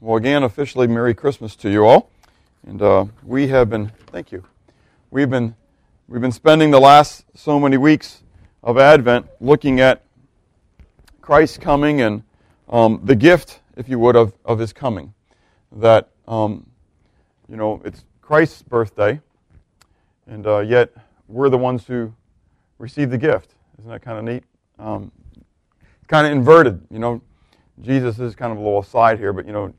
Well, again, officially, Merry Christmas to you all. And uh, we have been, thank you. We've been, we've been spending the last so many weeks of Advent looking at Christ's coming and um, the gift, if you would, of, of his coming. That, um, you know, it's Christ's birthday, and uh, yet we're the ones who receive the gift. Isn't that kind of neat? Um, kind of inverted, you know. Jesus is kind of a little aside here, but you know,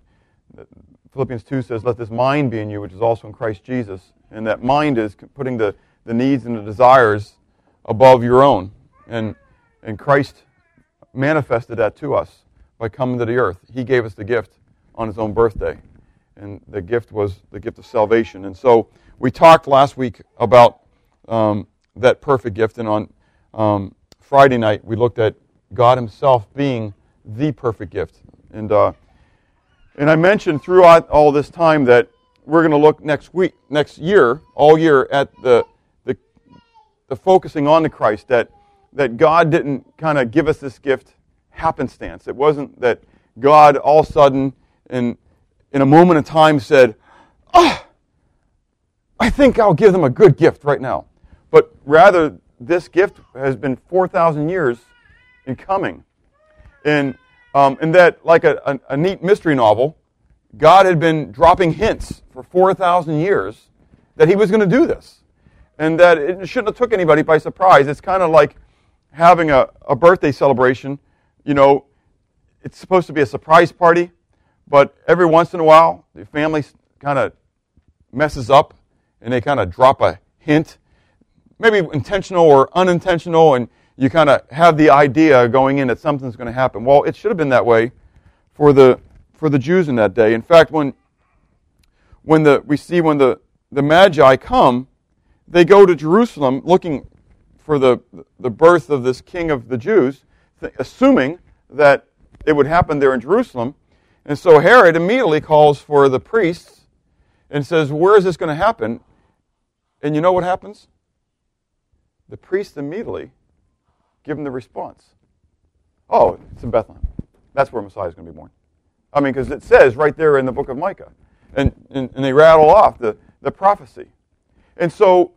Philippians 2 says, Let this mind be in you, which is also in Christ Jesus. And that mind is putting the, the needs and the desires above your own. And, and Christ manifested that to us by coming to the earth. He gave us the gift on his own birthday. And the gift was the gift of salvation. And so we talked last week about um, that perfect gift. And on um, Friday night, we looked at God Himself being the perfect gift. And uh, and I mentioned throughout all this time that we're going to look next week, next year, all year at the, the, the focusing on the Christ, that, that God didn't kind of give us this gift happenstance. It wasn't that God all of a sudden, in, in a moment of time, said, Oh, I think I'll give them a good gift right now. But rather, this gift has been 4,000 years in coming. And um, and that, like a, a, a neat mystery novel, God had been dropping hints for 4,000 years that he was going to do this. And that it shouldn't have took anybody by surprise. It's kind of like having a, a birthday celebration. You know, it's supposed to be a surprise party, but every once in a while, the family kind of messes up and they kind of drop a hint, maybe intentional or unintentional, and you kind of have the idea going in that something's going to happen. Well, it should have been that way for the for the Jews in that day. In fact, when when the we see when the the Magi come, they go to Jerusalem looking for the the birth of this king of the Jews, th- assuming that it would happen there in Jerusalem. And so Herod immediately calls for the priests and says, "Where is this going to happen?" And you know what happens? The priests immediately Give them the response. Oh, it's in Bethlehem. That's where Messiah is going to be born. I mean, because it says right there in the book of Micah. And, and, and they rattle off the, the prophecy. And so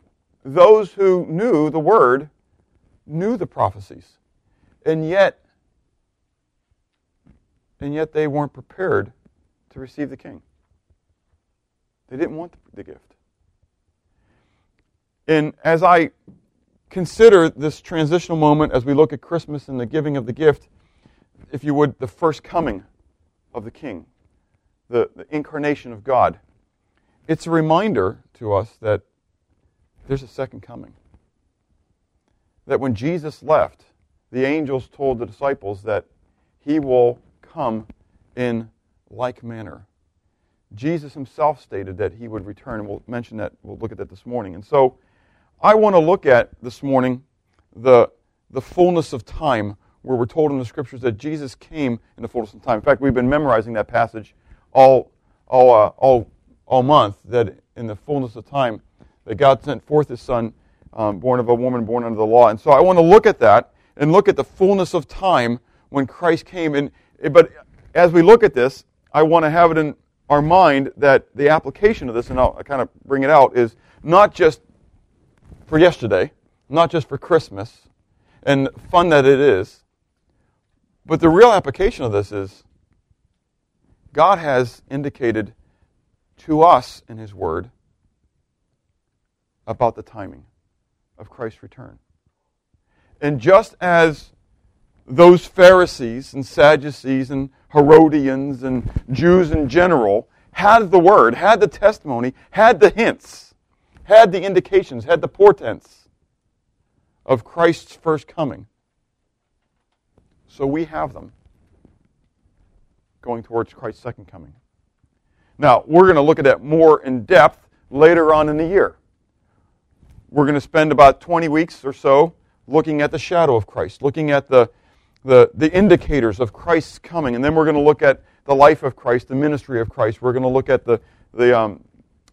those who knew the word knew the prophecies. And yet, and yet they weren't prepared to receive the king. They didn't want the gift. And as I consider this transitional moment as we look at Christmas and the giving of the gift, if you would, the first coming of the King, the, the incarnation of God. It's a reminder to us that there's a second coming. That when Jesus left, the angels told the disciples that he will come in like manner. Jesus himself stated that he would return, and we'll mention that, we'll look at that this morning. And so, I want to look at this morning the, the fullness of time, where we're told in the scriptures that Jesus came in the fullness of time. In fact, we've been memorizing that passage all, all, uh, all, all month, that in the fullness of time, that God sent forth his son, um, born of a woman, born under the law. And so I want to look at that and look at the fullness of time when Christ came. And, but as we look at this, I want to have it in our mind that the application of this, and I'll kind of bring it out, is not just for yesterday, not just for Christmas, and fun that it is. But the real application of this is God has indicated to us in His Word about the timing of Christ's return. And just as those Pharisees and Sadducees and Herodians and Jews in general had the Word, had the testimony, had the hints, had the indications, had the portents of Christ's first coming. So we have them going towards Christ's second coming. Now, we're going to look at that more in depth later on in the year. We're going to spend about 20 weeks or so looking at the shadow of Christ, looking at the, the, the indicators of Christ's coming, and then we're going to look at the life of Christ, the ministry of Christ. We're going to look at the, the, um,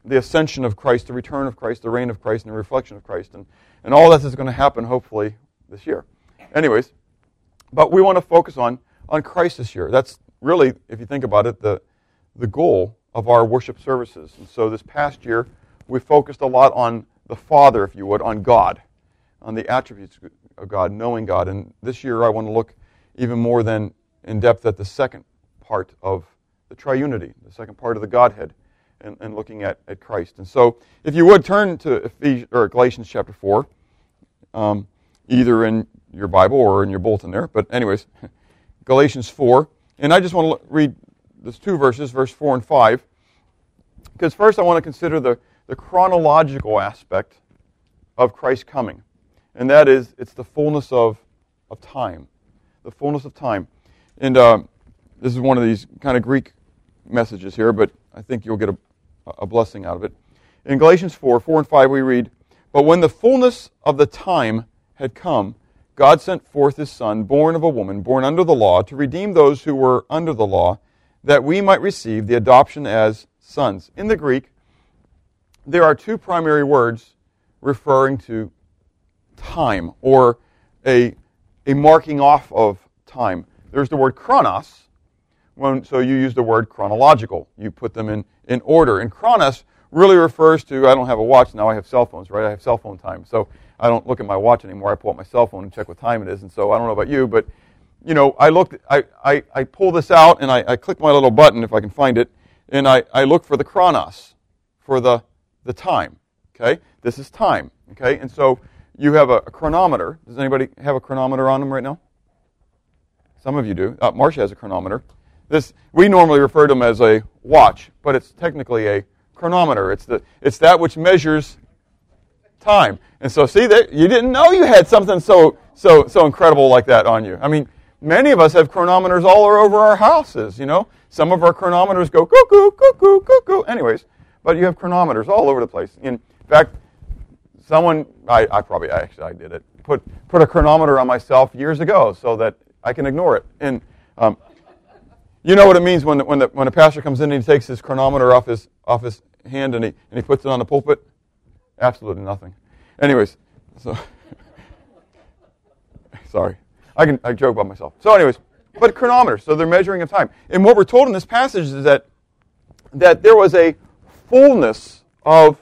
the ascension of Christ, the return of Christ, the reign of Christ, and the reflection of Christ. And, and all this is going to happen, hopefully, this year. Anyways, but we want to focus on, on Christ this year. That's really, if you think about it, the, the goal of our worship services. And so this past year, we focused a lot on the Father, if you would, on God, on the attributes of God, knowing God. And this year, I want to look even more than in depth at the second part of the triunity, the second part of the Godhead, and, and looking at, at Christ. And so, if you would turn to Ephesians, or Galatians chapter 4, um, either in your Bible or in your bulletin there. But, anyways, Galatians 4. And I just want to read those two verses, verse 4 and 5. Because first I want to consider the, the chronological aspect of Christ's coming. And that is, it's the fullness of, of time. The fullness of time. And uh, this is one of these kind of Greek messages here, but I think you'll get a, a blessing out of it. In Galatians 4, 4 and 5, we read, But when the fullness of the time had come, God sent forth his Son, born of a woman, born under the law, to redeem those who were under the law, that we might receive the adoption as sons. In the Greek, there are two primary words referring to time or a, a marking off of time. There's the word chronos. When, so you use the word chronological. You put them in, in order. And chronos really refers to, I don't have a watch now, I have cell phones, right? I have cell phone time. So I don't look at my watch anymore. I pull out my cell phone and check what time it is. And so I don't know about you, but you know, I look, I, pull this out and I, I click my little button if I can find it, and I, I look for the chronos, for the, the time. Okay? This is time. Okay? And so you have a, a chronometer. Does anybody have a chronometer on them right now? Some of you do. Uh, has a chronometer. This we normally refer to them as a watch, but it's technically a chronometer. It's the it's that which measures time. And so see that you didn't know you had something so so so incredible like that on you. I mean, many of us have chronometers all over our houses, you know. Some of our chronometers go cuckoo, cuckoo, cuckoo. Anyways, but you have chronometers all over the place. In fact, someone, I, I probably, actually, I did it, put, put a chronometer on myself years ago so that I can ignore it. And um, you know what it means when, when, the, when a pastor comes in and he takes his chronometer off his, off his hand and he, and he puts it on the pulpit? Absolutely nothing. Anyways, so, sorry. I can I joke about myself. So, anyways, but chronometers, so they're measuring of time. And what we're told in this passage is that that there was a fullness of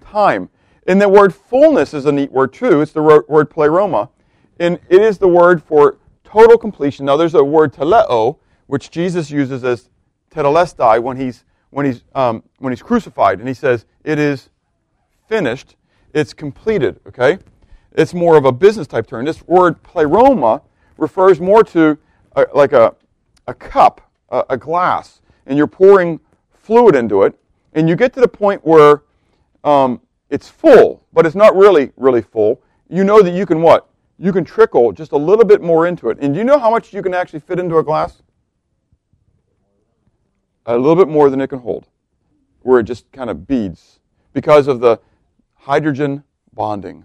time. And the word fullness is a neat word too. It's the word pleroma. And it is the word for total completion. Now there's a word teleo, which Jesus uses as tetelestai when he's when he's um, when he's crucified, and he says it is finished, it's completed. Okay, it's more of a business type term. This word pleroma refers more to a, like a, a cup, a, a glass, and you're pouring fluid into it, and you get to the point where um, it's full, but it's not really, really full. You know that you can what? You can trickle just a little bit more into it. And do you know how much you can actually fit into a glass? A little bit more than it can hold, where it just kind of beads because of the hydrogen bonding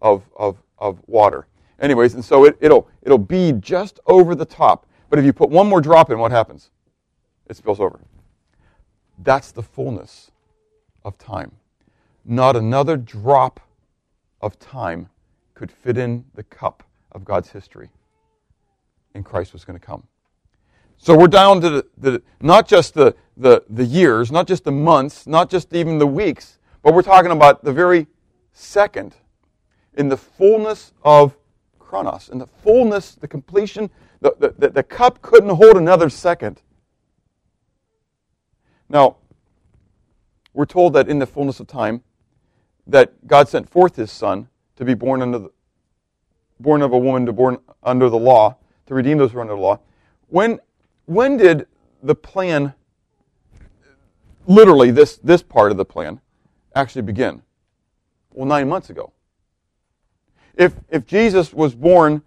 of, of, of water. Anyways, and so it, it'll, it'll bead just over the top. But if you put one more drop in, what happens? It spills over. That's the fullness of time. Not another drop of time could fit in the cup of God's history. And Christ was going to come. So we're down to the, the, not just the, the, the years, not just the months, not just even the weeks, but we're talking about the very second in the fullness of chronos, in the fullness, the completion, the, the, the cup couldn't hold another second. Now, we're told that in the fullness of time, that God sent forth His Son to be born under the, born of a woman to born under the law to redeem those who are under the law. When when did the plan, literally this this part of the plan, actually begin? Well, nine months ago. If, if Jesus was born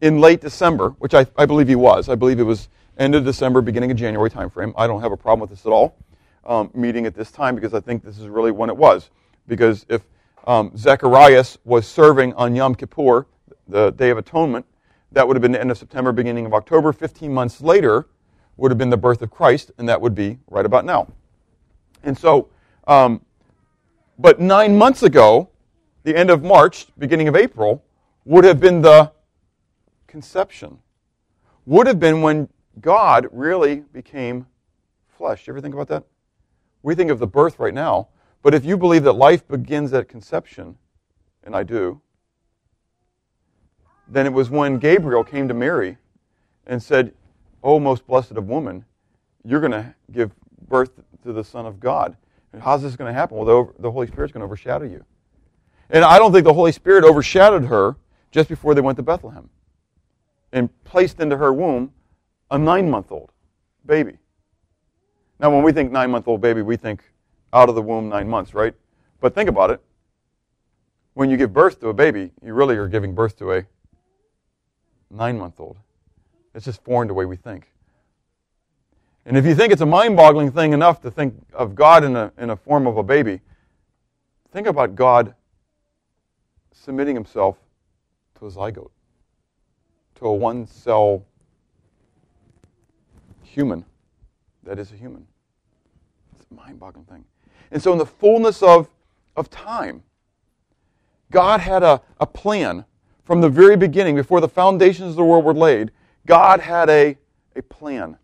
in late December, which I, I believe he was, I believe it was end of December, beginning of January timeframe. I don't have a problem with this at all, um, meeting at this time, because I think this is really when it was. Because if um, Zacharias was serving on Yom Kippur, the Day of Atonement, that would have been the end of September, beginning of October. 15 months later would have been the birth of Christ, and that would be right about now. And so, um, but nine months ago, the end of March, beginning of April, would have been the conception. Would have been when God really became flesh. You ever think about that? We think of the birth right now, but if you believe that life begins at conception, and I do, then it was when Gabriel came to Mary and said, Oh, most blessed of woman, you're going to give birth to the Son of God. And how's this going to happen? Well, the Holy Spirit's going to overshadow you. And I don't think the Holy Spirit overshadowed her just before they went to Bethlehem and placed into her womb a nine month old baby. Now, when we think nine month old baby, we think out of the womb nine months, right? But think about it. When you give birth to a baby, you really are giving birth to a nine month old. It's just foreign to the way we think. And if you think it's a mind boggling thing enough to think of God in a, in a form of a baby, think about God submitting himself to a zygote, to a one cell human that is a human. It's a mind boggling thing. And so, in the fullness of, of time, God had a, a plan from the very beginning, before the foundations of the world were laid. God had a, a plan.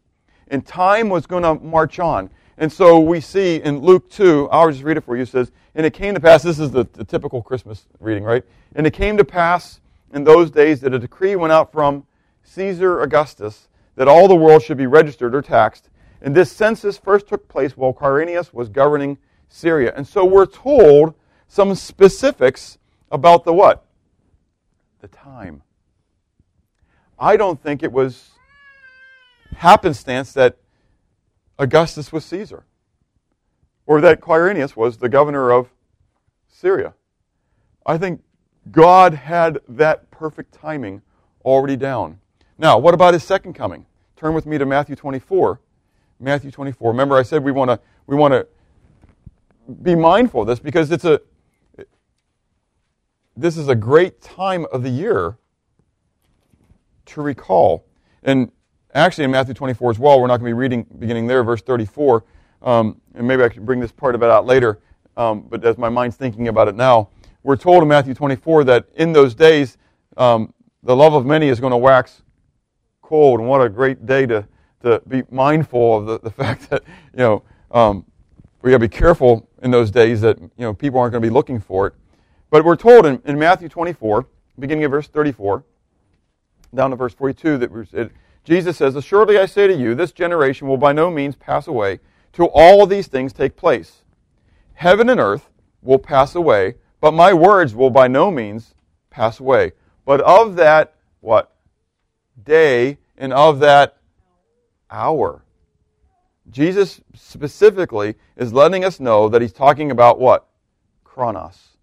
And time was going to march on. And so we see in Luke 2, I'll just read it for you. It says, And it came to pass, this is the, the typical Christmas reading, right? And it came to pass in those days that a decree went out from Caesar Augustus that all the world should be registered or taxed. And this census first took place while Quirinius was governing Syria. And so we're told some specifics about the what? The time. I don't think it was happenstance that Augustus was Caesar or that Quirinius was the governor of Syria. I think God had that perfect timing already down. Now, what about his second coming? Turn with me to Matthew 24. Matthew 24. Remember, I said we want to we want to be mindful of this because it's a this is a great time of the year to recall. And actually, in Matthew 24 as well, we're not going to be reading beginning there, verse 34. Um, and maybe I can bring this part of it out later. Um, but as my mind's thinking about it now, we're told in Matthew 24 that in those days, um, the love of many is going to wax cold. And what a great day to, to be mindful of the, the fact that, you know, um, we got to be careful in those days that, you know, people aren't going to be looking for it. But we're told in, in Matthew 24, beginning of verse 34, down to verse 42, that Jesus says, Assuredly I say to you, this generation will by no means pass away till all these things take place. Heaven and earth will pass away, but my words will by no means pass away. But of that, what? Day and of that hour. Jesus specifically is letting us know that he's talking about what? Chronos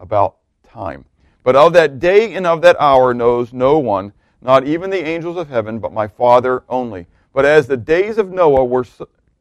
about time. But of that day and of that hour knows no one, not even the angels of heaven, but my Father only. But as the days of Noah were,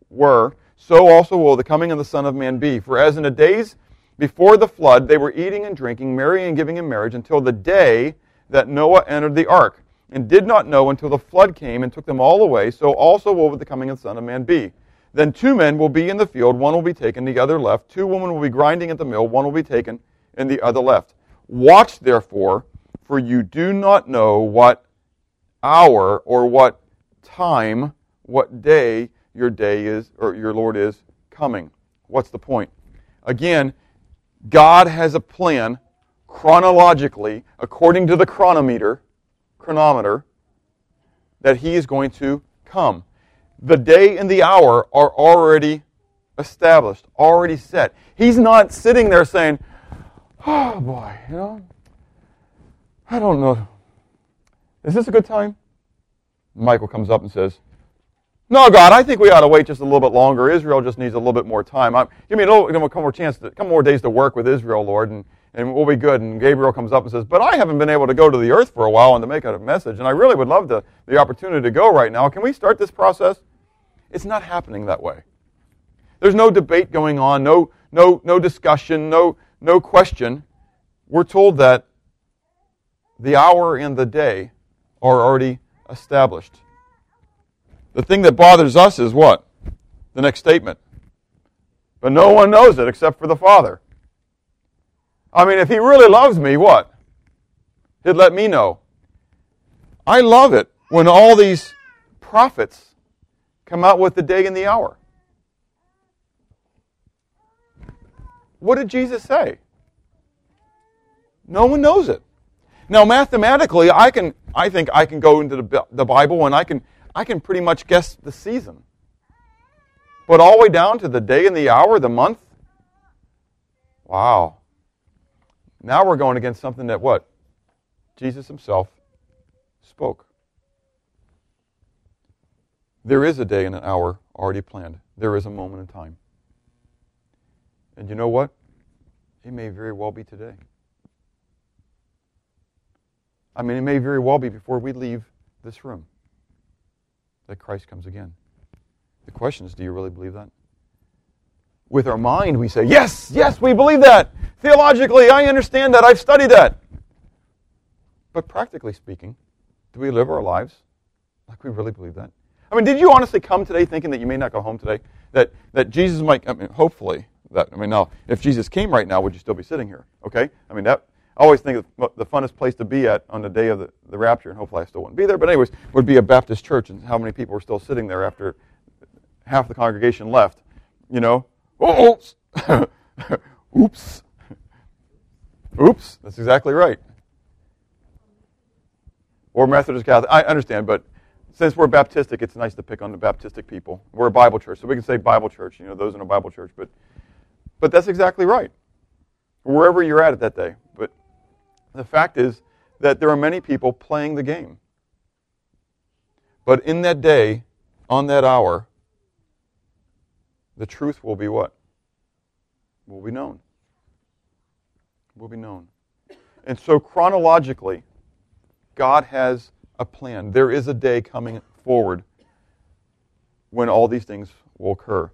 were so also will the coming of the Son of Man be. For as in the days before the flood, they were eating and drinking, marrying and giving in marriage, until the day that Noah entered the ark, and did not know until the flood came and took them all away, so also will the coming of the Son of Man be. Then two men will be in the field, one will be taken, the other left. Two women will be grinding at the mill, one will be taken, and the other left. Watch therefore, for you do not know what hour or what time, what day your day is, or your Lord is coming. What's the point? Again, God has a plan chronologically, according to the chronometer, chronometer, that He is going to come. The day and the hour are already established, already set. He's not sitting there saying, oh boy, you know, I don't know. Is this a good time? Michael comes up and says, No, God, I think we ought to wait just a little bit longer. Israel just needs a little bit more time. I'm, give me a little, give me a couple more chance, to, more days to work with Israel, Lord, and, and we'll be good. And Gabriel comes up and says, But I haven't been able to go to the earth for a while and to make a message, and I really would love the, the opportunity to go right now. Can we start this process? It's not happening that way. There's no debate going on, no, no, no discussion, no, no question, we're told that the hour and the day are already established. The thing that bothers us is what? The next statement. But no one knows it except for the Father. I mean, if He really loves me, what? He'd let me know. I love it when all these prophets come out with the day and the hour. What did Jesus say? No one knows it. Now, mathematically, I can, I think I can go into the, the Bible and I can, I can pretty much guess the season. But all the way down to the day and the hour, the month, wow. Now we're going against something that what? Jesus himself spoke. There is a day and an hour already planned. There is a moment in time. And you know what? It may very well be today. I mean, it may very well be before we leave this room that Christ comes again. The question is do you really believe that? With our mind, we say, yes, yes, we believe that. Theologically, I understand that. I've studied that. But practically speaking, do we live our lives like we really believe that? I mean, did you honestly come today thinking that you may not go home today? That, that Jesus might, I mean, hopefully, that, I mean, now, if Jesus came right now, would you still be sitting here? Okay? I mean, that, I always think the funnest place to be at on the day of the, the rapture, and hopefully I still wouldn't be there, but anyways, would be a Baptist church, and how many people were still sitting there after half the congregation left? You know? Oh, oops. oops. That's exactly right or Methodist Catholic. I understand, but since we're Baptistic, it's nice to pick on the Baptistic people. We're a Bible church, so we can say Bible church, you know, those in a Bible church. But, but that's exactly right. Wherever you're at at that day. But the fact is that there are many people playing the game. But in that day, on that hour, the truth will be what? Will be known. Will be known. And so chronologically, God has a plan. There is a day coming forward when all these things will occur.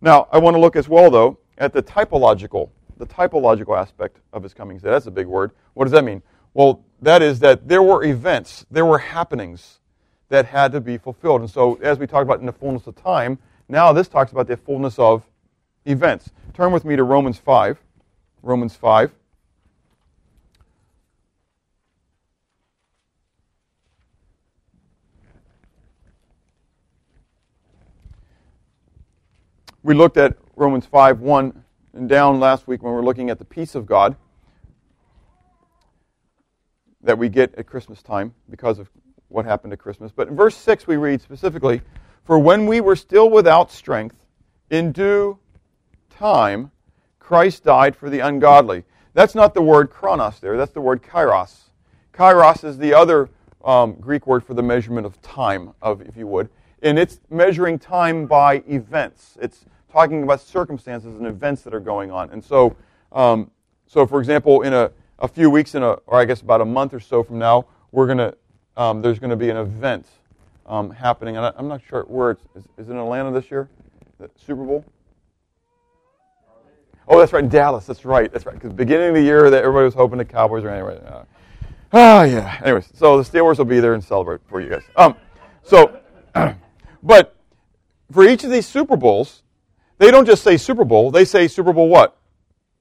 Now, I want to look as well, though, at the typological, the typological aspect of his coming. That's a big word. What does that mean? Well, that is that there were events, there were happenings that had to be fulfilled. And so, as we talked about in the fullness of time, now this talks about the fullness of events. Turn with me to Romans 5. Romans 5. We looked at Romans 5 1 and down last week when we are looking at the peace of God that we get at Christmas time because of what happened at Christmas. But in verse 6, we read specifically For when we were still without strength, in due time, Christ died for the ungodly. That's not the word chronos there, that's the word kairos. Kairos is the other um, Greek word for the measurement of time, of if you would and it's measuring time by events. It's talking about circumstances and events that are going on. And so, um, so for example, in a, a few weeks, in a, or I guess about a month or so from now, we're gonna um, there's going to be an event um, happening, and I, am not sure where it's. Is, is, it in Atlanta this year? The Super Bowl. Oh, that's right, Dallas. That's right. That's right. Because beginning of the year, that everybody was hoping the Cowboys are anyway. Uh, ah, yeah. Anyways, so the Steelers will be there and celebrate for you guys. Um, so. But for each of these Super Bowls, they don't just say Super Bowl, they say Super Bowl what?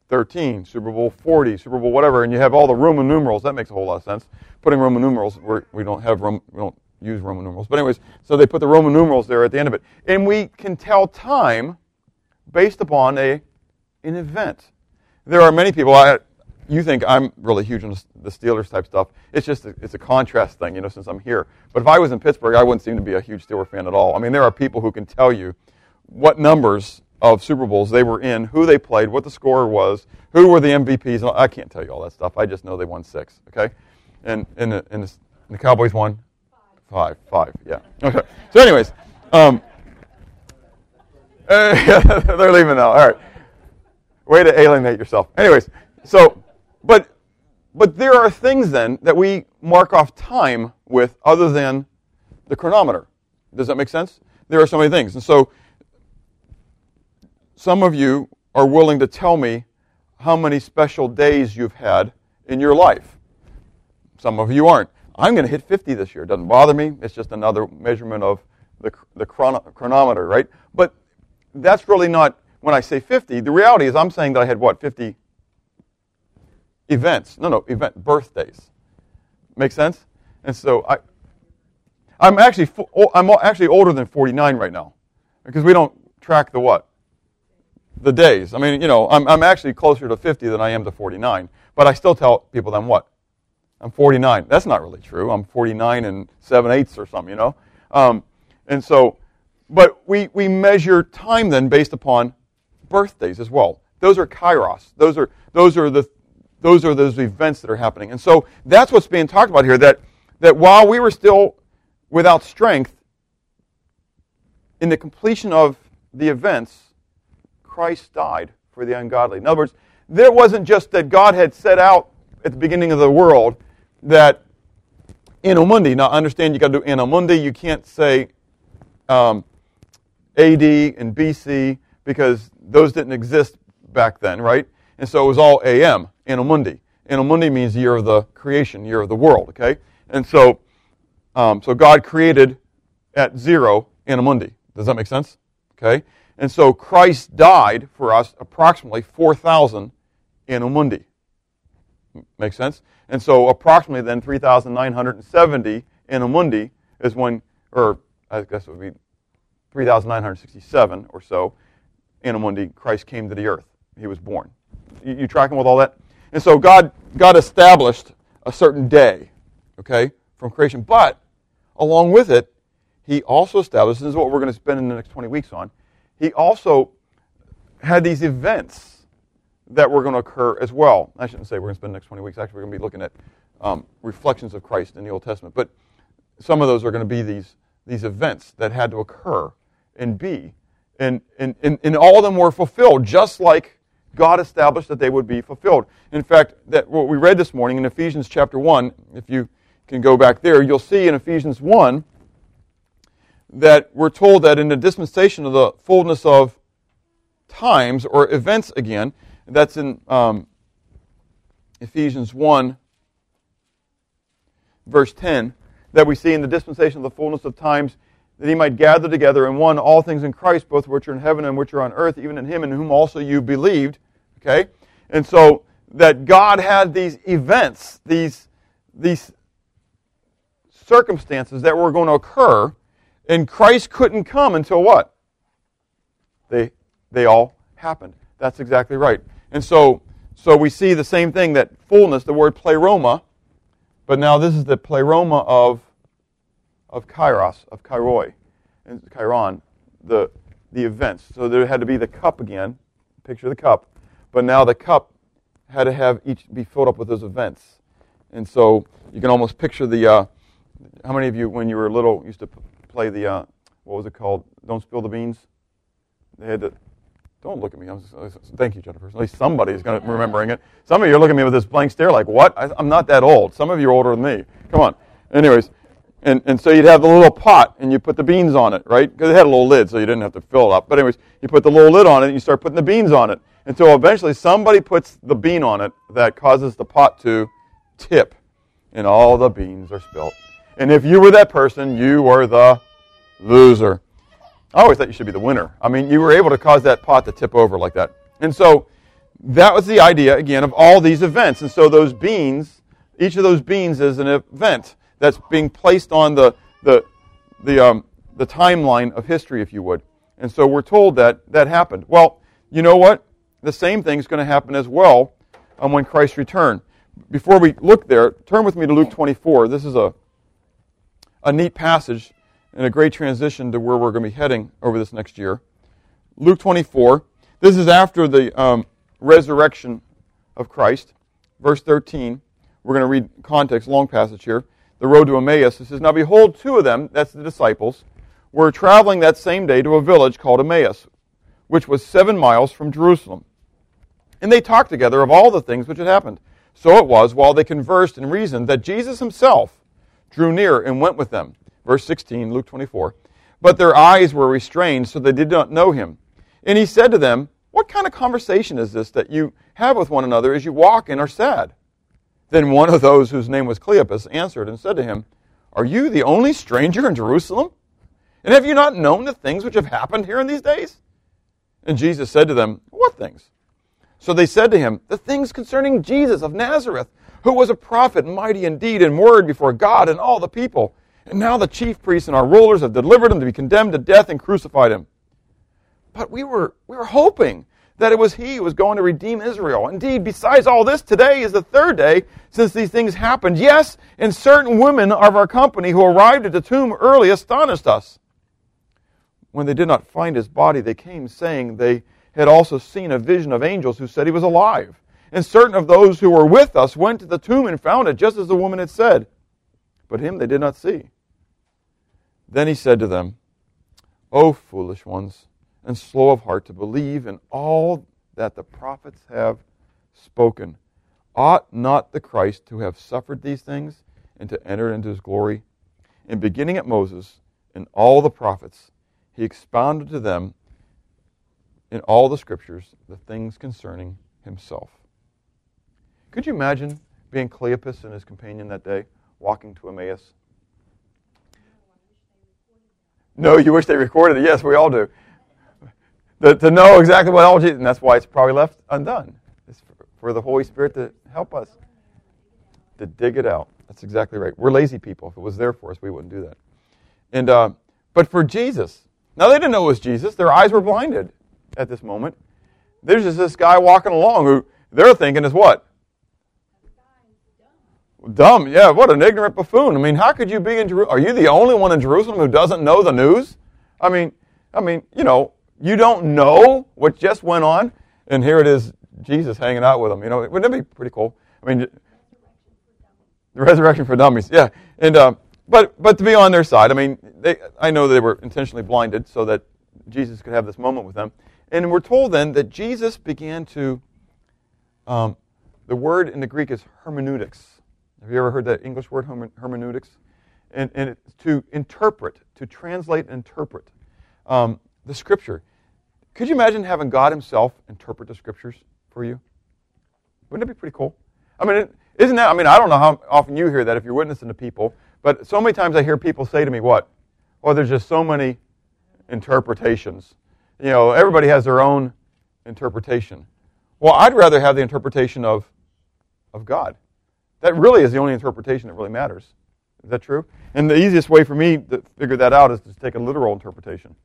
13, Super Bowl 40, Super Bowl whatever, and you have all the Roman numerals. That makes a whole lot of sense. Putting Roman numerals, we're, we don't have Roman, we don't use Roman numerals. But anyways, so they put the Roman numerals there at the end of it. And we can tell time based upon a, an event. There are many people, I, you think I'm really huge on the Steelers type stuff. It's just a, it's a contrast thing, you know, since I'm here. But if I was in Pittsburgh, I wouldn't seem to be a huge Steeler fan at all. I mean, there are people who can tell you what numbers of Super Bowls they were in, who they played, what the score was, who were the MVPs. I can't tell you all that stuff. I just know they won six. Okay, and and the, and the, and the Cowboys won five, five. Yeah. Okay. So, anyways, um, uh, they're leaving now. All right. Way to alienate yourself. Anyways, so but, but there are things then that we mark off time with other than the chronometer. Does that make sense? There are so many things. And so some of you are willing to tell me how many special days you've had in your life. Some of you aren't. I'm going to hit 50 this year. It doesn't bother me. It's just another measurement of the, the chrono, chronometer, right? But that's really not, when I say 50, the reality is I'm saying that I had, what, 50 events. No, no, event birthdays. Make sense? And so I, I'm actually I'm actually older than 49 right now, because we don't track the what, the days. I mean, you know, I'm, I'm actually closer to 50 than I am to 49. But I still tell people then what? I'm 49. That's not really true. I'm 49 and 7 eighths or something, you know? Um, and so, but we, we measure time then based upon birthdays as well. Those are kairos. Those are, those are the, those are those events that are happening. And so that's what's being talked about here, that, that while we were still without strength, in the completion of the events, Christ died for the ungodly. In other words, there wasn't just that God had set out at the beginning of the world that Anno Mundi. Now, understand you got to do Anno Mundi. You can't say um, AD and BC because those didn't exist back then, right? And so it was all AM, Anno Mundi. Anno Mundi means year of the creation, year of the world, okay? And so, um, so God created at zero Anno Mundi. Does that make sense? Okay? And so Christ died for us approximately 4,000 Anno Mundi. Make sense? And so approximately then 3,970 Anno Mundi is when, or I guess it would be 3,967 or so Anno Mundi, Christ came to the earth. He was born. You, you tracking with all that? And so God, God established a certain day, okay, from creation. But along with it, he also established, this is what we're going to spend in the next 20 weeks on, he also had these events that were going to occur as well. I shouldn't say we're going to spend the next 20 weeks. Actually, we're going to be looking at um, reflections of Christ in the Old Testament. But some of those are going to be these, these events that had to occur and be. And, and, and, and all of them were fulfilled, just like God established that they would be fulfilled. In fact, that what we read this morning in Ephesians chapter 1, if you can go back there, you'll see in Ephesians 1 that we're told that in the dispensation of the fullness of times or events again, that's in um, Ephesians 1, verse 10, that we see in the dispensation of the fullness of times that he might gather together in one all things in Christ, both which are in heaven and which are on earth, even in him in whom also you believed. Okay? And so that God had these events, these, these circumstances that were going to occur and Christ couldn't come until what? They, they all happened. That's exactly right. And so, so we see the same thing that fullness, the word pleroma, but now this is the pleroma of, of kairos, of kairoi, and chiron, the, the events. So there had to be the cup again, picture the cup, but now the cup had to have each be filled up with those events. And so you can almost picture the, uh, how many of you, when you were little, used to play the uh, what was it called? Don't spill the beans. They had to. Don't look at me. I'm thank you, Jennifer. At least somebody is going to remembering it. Some of you are looking at me with this blank stare, like, "What? I, am not that old." Some of you are older than me. Come on. Anyways, and and so you'd have the little pot, and you put the beans on it, right? Because it had a little lid, so you didn't have to fill it up. But anyways, you put the little lid on it, and you start putting the beans on it until eventually somebody puts the bean on it that causes the pot to tip, and all the beans are spilt. And if you were that person, you were the loser. I always thought you should be the winner. I mean, you were able to cause that pot to tip over like that. And so that was the idea, again, of all these events. And so those beans, each of those beans is an event that's being placed on the, the, the, um, the timeline of history, if you would. And so we're told that that happened. Well, you know what? The same thing is going to happen as well um, when Christ returns. Before we look there, turn with me to Luke 24. This is a, a neat passage and a great transition to where we're going to be heading over this next year. Luke 24. This is after the um, resurrection of Christ. Verse 13. We're going to read context, long passage here. The road to Emmaus. It says, Now behold, two of them, that's the disciples, were traveling that same day to a village called Emmaus, which was seven miles from Jerusalem. And they talked together of all the things which had happened. So it was, while they conversed and reasoned, that Jesus himself drew near and went with them Verse 16, Luke 24. But their eyes were restrained, so they did not know him. And he said to them, What kind of conversation is this that you have with one another as you walk and are sad? Then one of those whose name was Cleopas answered and said to him, Are you the only stranger in Jerusalem? And have you not known the things which have happened here in these days? And Jesus said to them, What things? So they said to him, The things concerning Jesus of Nazareth, who was a prophet, mighty indeed in word before God and all the people and now the chief priests and our rulers have delivered him to be condemned to death and crucified him. But we were, we were hoping that it was he who was going to redeem Israel. Indeed, besides all this, today is the third day since these things happened. Yes, and certain women of our company who arrived at the tomb early astonished us. When they did not find his body, they came saying they had also seen a vision of angels who said he was alive. And certain of those who were with us went to the tomb and found it just as the woman had said. But him they did not see. Then he said to them, O foolish ones, and slow of heart to believe in all that the prophets have spoken. Ought not the Christ to have suffered these things and to enter into his glory? And beginning at Moses and all the prophets, he expounded to them in all the scriptures the things concerning himself. Could you imagine being Cleopas and his companion that day, walking to Emmaus? No, you wish they recorded it. Yes, we all do the, to know exactly what all Jesus, and that's why it's probably left undone. It's for the Holy Spirit to help us to dig it out. That's exactly right. We're lazy people. If it was there for us, we wouldn't do that. And uh, but for Jesus, now they didn't know it was Jesus. Their eyes were blinded at this moment. There's just this guy walking along who they're thinking is what? Dumb. Yeah, what an ignorant buffoon. I mean, how could you be in Jerusalem? Are you the only one in Jerusalem who doesn't know the news? I mean, I mean, you know, you don't know what just went on, and here it is, Jesus hanging out with them. You know, wouldn't it be pretty cool? I mean, the resurrection for dummies, yeah. And uh, but but to be on their side, I mean, they, I know they were intentionally blinded so that Jesus could have this moment with them. And we're told then that Jesus began to. Um, the word in the Greek is hermeneutics. Have you ever heard that English word hermeneutics? And, and it's to interpret, to translate and interpret. Um, the scripture. Could you imagine having God Himself interpret the scriptures for you? Wouldn't it be pretty cool? I mean, isn't that? I mean, I don't know how often you hear that if you're witnessing to people, but so many times I hear people say to me, "What? Well, there's just so many interpretations. You know, everybody has their own interpretation. Well, I'd rather have the interpretation of of God. That really is the only interpretation that really matters. Is that true? And the easiest way for me to figure that out is to take a literal interpretation.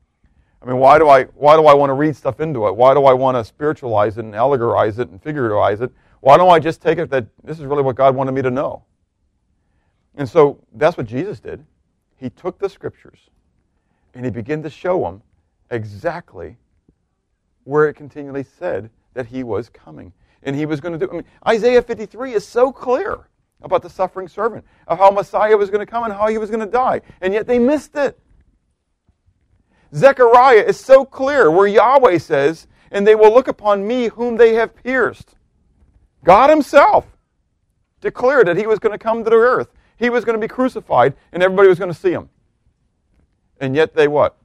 I mean, why do I why do I want to read stuff into it? Why do I want to spiritualize it and allegorize it and figuratize it? Why don't I just take it that this is really what God wanted me to know? And so that's what Jesus did. He took the scriptures and he began to show them exactly where it continually said that he was coming. And he was going to do I mean, Isaiah 53 is so clear about the suffering servant, of how Messiah was going to come and how he was going to die. And yet they missed it. Zechariah is so clear where Yahweh says, And they will look upon me whom they have pierced. God Himself declared that He was going to come to the earth. He was going to be crucified, and everybody was going to see Him. And yet they what?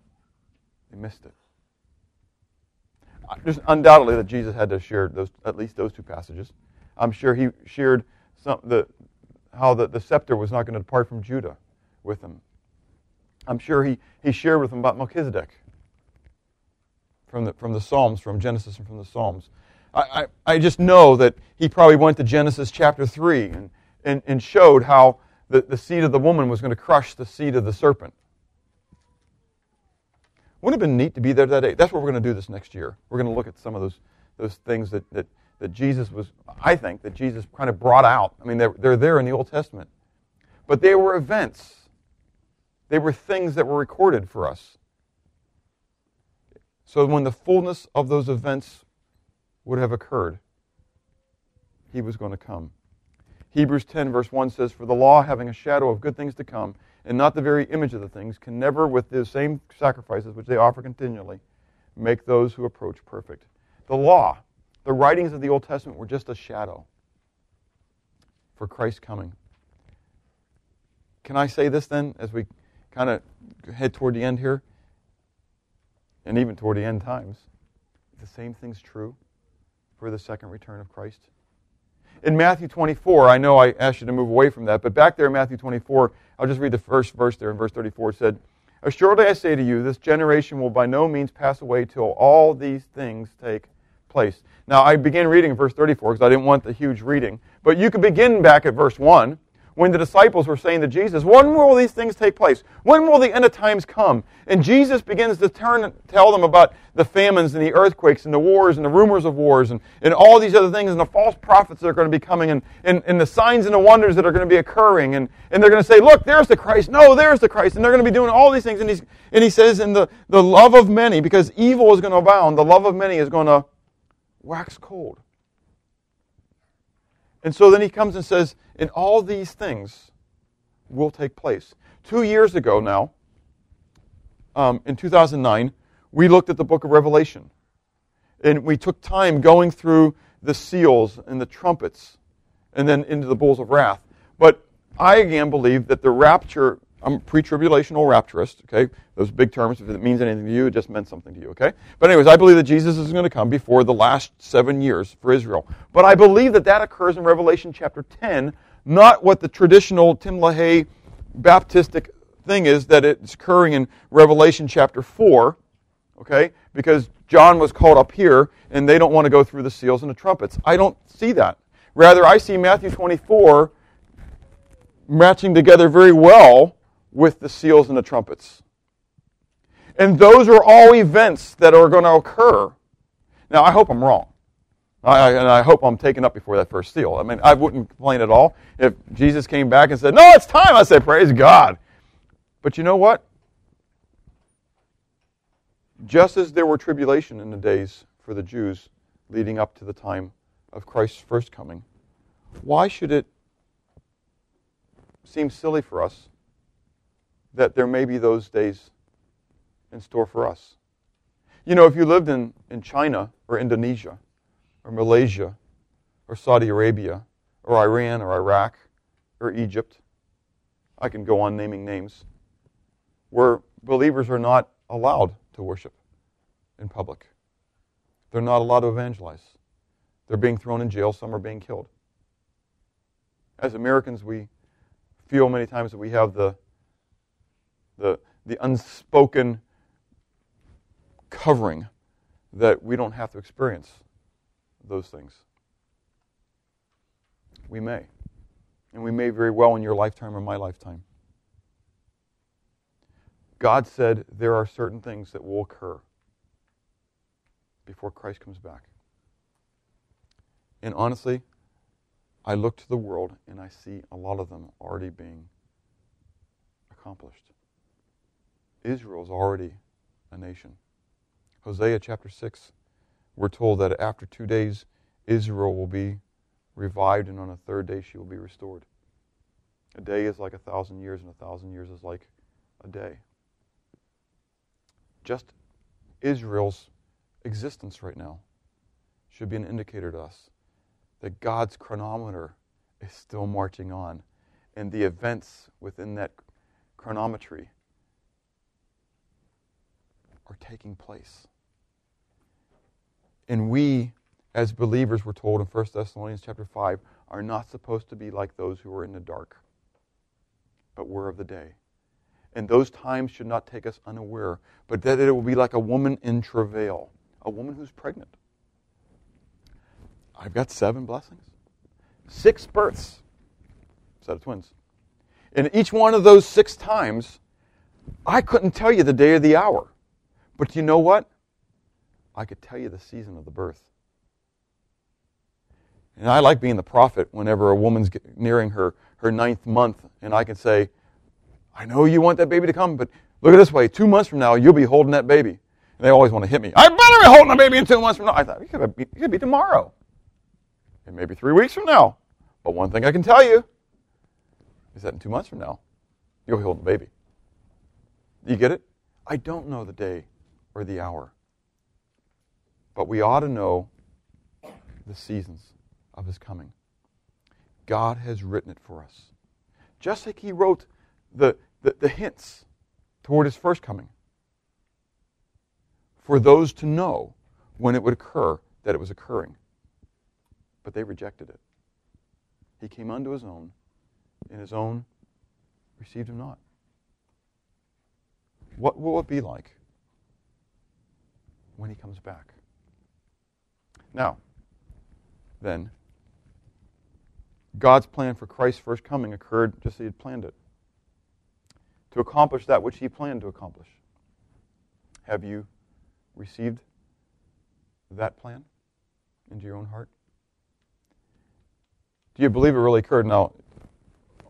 They missed it. There's undoubtedly that Jesus had to share those, at least those two passages. I'm sure he shared some, the, how the, the scepter was not going to depart from Judah with him. I'm sure he, he shared with them about Melchizedek from the, from the Psalms, from Genesis and from the Psalms. I, I, I just know that he probably went to Genesis chapter 3 and, and, and showed how the, the seed of the woman was going to crush the seed of the serpent. Wouldn't it have been neat to be there that day? That's what we're going to do this next year. We're going to look at some of those, those things that, that, that Jesus was, I think, that Jesus kind of brought out. I mean, they're, they're there in the Old Testament. But they were events they were things that were recorded for us. So when the fullness of those events would have occurred, he was going to come. Hebrews 10, verse 1 says, For the law, having a shadow of good things to come, and not the very image of the things, can never, with the same sacrifices which they offer continually, make those who approach perfect. The law, the writings of the Old Testament were just a shadow for Christ's coming. Can I say this then as we kind of head toward the end here, and even toward the end times, the same thing's true for the second return of Christ. In Matthew 24, I know I asked you to move away from that, but back there in Matthew 24, I'll just read the first verse there in verse 34. It said, Assuredly I say to you, this generation will by no means pass away till all these things take place. Now, I began reading in verse 34 because I didn't want the huge reading, but you could begin back at verse 1 when the disciples were saying to Jesus, When will these things take place? When will the end of times come? And Jesus begins to turn, tell them about the famines and the earthquakes and the wars and the rumors of wars and, and all these other things and the false prophets that are going to be coming and, and, and the signs and the wonders that are going to be occurring. And, and they're going to say, Look, there's the Christ. No, there's the Christ. And they're going to be doing all these things. And, he's, and he says, In the, the love of many, because evil is going to abound, the love of many is going to wax cold. And so then he comes and says, and all these things will take place. Two years ago now, um, in 2009, we looked at the book of Revelation. And we took time going through the seals and the trumpets and then into the bowls of wrath. But I again believe that the rapture I'm pre-tribulational rapturist, okay? Those big terms, if it means anything to you, it just meant something to you, okay? But anyways, I believe that Jesus is going to come before the last seven years for Israel. But I believe that that occurs in Revelation chapter 10, not what the traditional Tim LaHaye Baptistic thing is, that it's occurring in Revelation chapter 4, okay? Because John was called up here, and they don't want to go through the seals and the trumpets. I don't see that. Rather, I see Matthew 24 matching together very well with the seals and the trumpets. And those are all events that are going to occur. Now, I hope I'm wrong. I, and I hope I'm taken up before that first seal. I mean, I wouldn't complain at all if Jesus came back and said, No, it's time. I say, Praise God. But you know what? Just as there were tribulation in the days for the Jews leading up to the time of Christ's first coming, why should it seem silly for us that there may be those days in store for us. You know, if you lived in, in China or Indonesia or Malaysia or Saudi Arabia or Iran or Iraq or Egypt, I can go on naming names, where believers are not allowed to worship in public. They're not allowed to evangelize. They're being thrown in jail, some are being killed. As Americans, we feel many times that we have the the, the unspoken covering that we don't have to experience those things. We may. And we may very well in your lifetime or my lifetime. God said there are certain things that will occur before Christ comes back. And honestly, I look to the world and I see a lot of them already being accomplished. Israel is already a nation. Hosea chapter 6, we're told that after two days, Israel will be revived, and on a third day, she will be restored. A day is like a thousand years, and a thousand years is like a day. Just Israel's existence right now should be an indicator to us that God's chronometer is still marching on, and the events within that chronometry are taking place. And we, as believers, we're told in 1 Thessalonians chapter 5, are not supposed to be like those who are in the dark, but we're of the day. And those times should not take us unaware, but that it will be like a woman in travail, a woman who's pregnant. I've got seven blessings, six births, set of twins. And each one of those six times, I couldn't tell you the day or the hour. But you know what? I could tell you the season of the birth. And I like being the prophet whenever a woman's nearing her, her ninth month, and I can say, I know you want that baby to come, but look at this way. Two months from now, you'll be holding that baby. And they always want to hit me. I better be holding a baby in two months from now. I thought, it could be, it could be tomorrow. It may be three weeks from now. But one thing I can tell you is that in two months from now, you'll be holding a baby. You get it? I don't know the day or the hour. But we ought to know the seasons of his coming. God has written it for us. Just like he wrote the, the, the hints toward his first coming. For those to know when it would occur that it was occurring. But they rejected it. He came unto his own, and his own received him not. What will it be like when he comes back. Now, then, God's plan for Christ's first coming occurred just as He had planned it to accomplish that which He planned to accomplish. Have you received that plan into your own heart? Do you believe it really occurred? Now,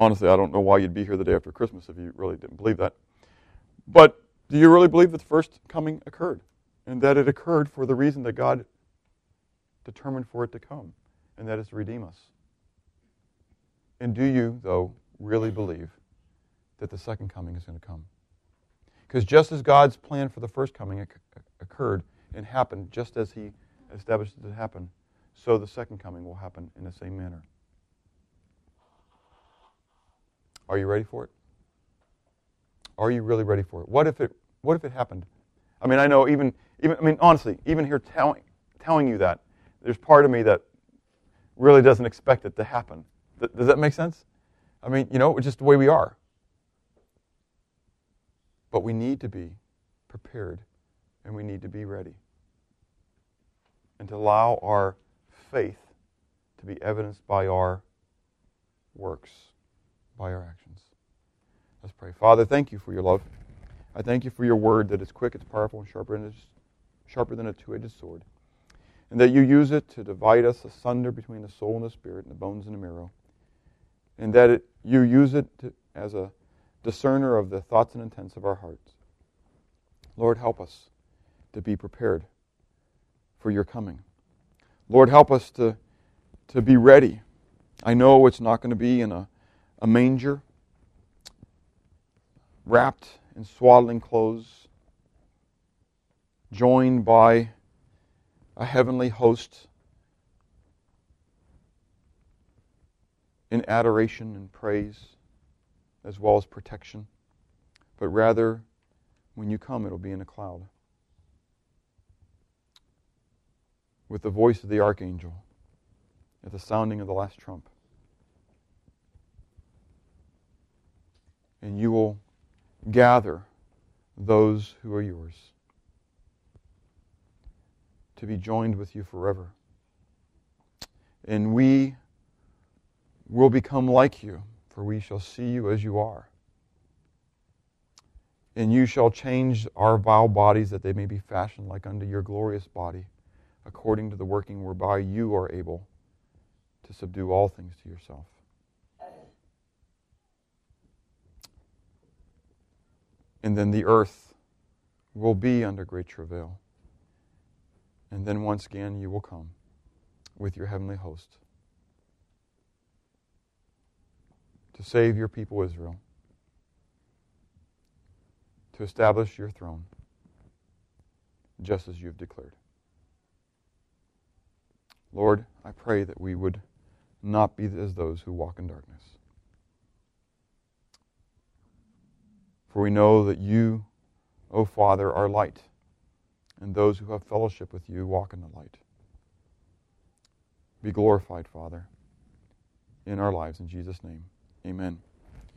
honestly, I don't know why you'd be here the day after Christmas if you really didn't believe that. But do you really believe that the first coming occurred and that it occurred for the reason that God determined for it to come, and that is to redeem us? And do you, though, really believe that the second coming is going to come? Because just as God's plan for the first coming occurred and happened just as He established it to happen, so the second coming will happen in the same manner. Are you ready for it? Are you really ready for it? What if it what if it happened? I mean, I know even even I mean honestly, even here telling telling you that, there's part of me that really doesn't expect it to happen. Th- does that make sense? I mean, you know, it's just the way we are. But we need to be prepared and we need to be ready. And to allow our faith to be evidenced by our works by our actions. Let's pray. Father, thank you for your love. I thank you for your word that is quick, it's powerful, and sharper, and sharper than a two edged sword. And that you use it to divide us asunder between the soul and the spirit, and the bones and the marrow. And that it, you use it to, as a discerner of the thoughts and intents of our hearts. Lord, help us to be prepared for your coming. Lord, help us to, to be ready. I know it's not going to be in a a manger, wrapped in swaddling clothes, joined by a heavenly host in adoration and praise, as well as protection. But rather, when you come, it'll be in a cloud. With the voice of the archangel at the sounding of the last trump. and you will gather those who are yours to be joined with you forever. And we will become like you, for we shall see you as you are. And you shall change our vile bodies that they may be fashioned like unto your glorious body, according to the working whereby you are able to subdue all things to yourself. And then the earth will be under great travail. And then once again you will come with your heavenly host to save your people Israel, to establish your throne, just as you've declared. Lord, I pray that we would not be as those who walk in darkness. For we know that you, O Father, are light, and those who have fellowship with you walk in the light. Be glorified, Father, in our lives. In Jesus' name, amen.